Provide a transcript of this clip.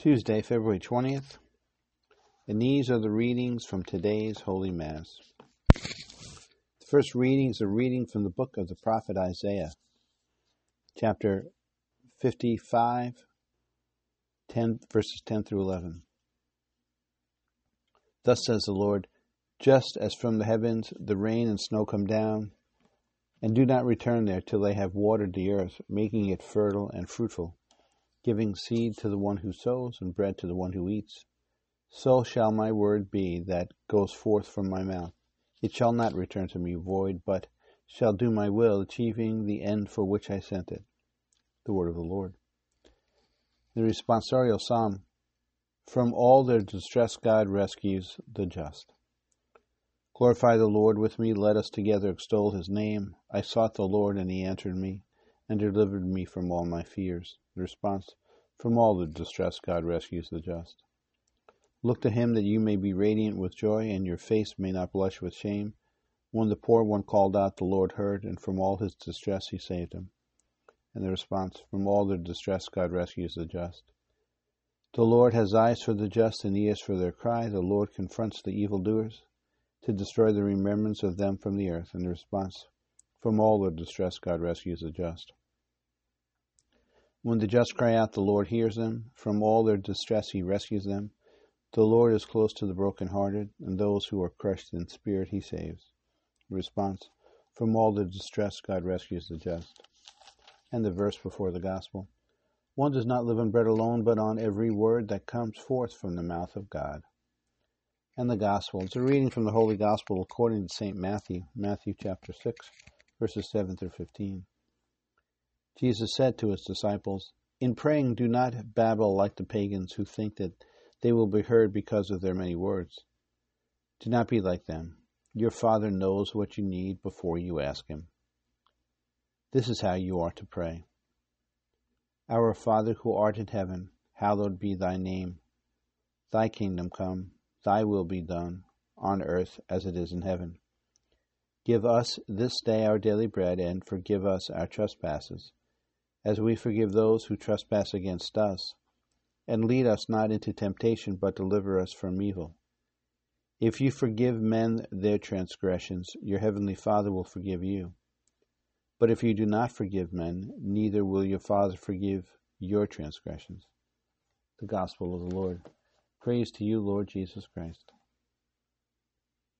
Tuesday, February 20th, and these are the readings from today's Holy Mass. The first reading is a reading from the book of the prophet Isaiah, chapter 55, 10, verses 10 through 11. Thus says the Lord, just as from the heavens the rain and snow come down, and do not return there till they have watered the earth, making it fertile and fruitful, giving seed to the one who sows and bread to the one who eats. So shall my word be that goes forth from my mouth. It shall not return to me void, but shall do my will, achieving the end for which I sent it. The word of the Lord. The responsorial psalm From all their distress, God rescues the just. Glorify the Lord with me, let us together extol his name. I sought the Lord, and he answered me, and delivered me from all my fears. The response From all the distress, God rescues the just. Look to him that you may be radiant with joy, and your face may not blush with shame. When the poor one called out, the Lord heard, and from all his distress he saved him. And the response From all their distress, God rescues the just. The Lord has eyes for the just and ears for their cry. The Lord confronts the evildoers to destroy the remembrance of them from the earth. And the response, from all their distress, God rescues the just. When the just cry out, the Lord hears them. From all their distress, he rescues them. The Lord is close to the brokenhearted, and those who are crushed in spirit, he saves. Response, from all their distress, God rescues the just. And the verse before the gospel. One does not live on bread alone, but on every word that comes forth from the mouth of God and the Gospel. It's a reading from the Holy Gospel according to St. Matthew, Matthew chapter 6, verses 7 through 15. Jesus said to his disciples, In praying, do not babble like the pagans who think that they will be heard because of their many words. Do not be like them. Your Father knows what you need before you ask Him. This is how you are to pray. Our Father who art in heaven, hallowed be thy name. Thy kingdom come Thy will be done, on earth as it is in heaven. Give us this day our daily bread, and forgive us our trespasses, as we forgive those who trespass against us. And lead us not into temptation, but deliver us from evil. If you forgive men their transgressions, your heavenly Father will forgive you. But if you do not forgive men, neither will your Father forgive your transgressions. The Gospel of the Lord. Praise to you, Lord Jesus Christ.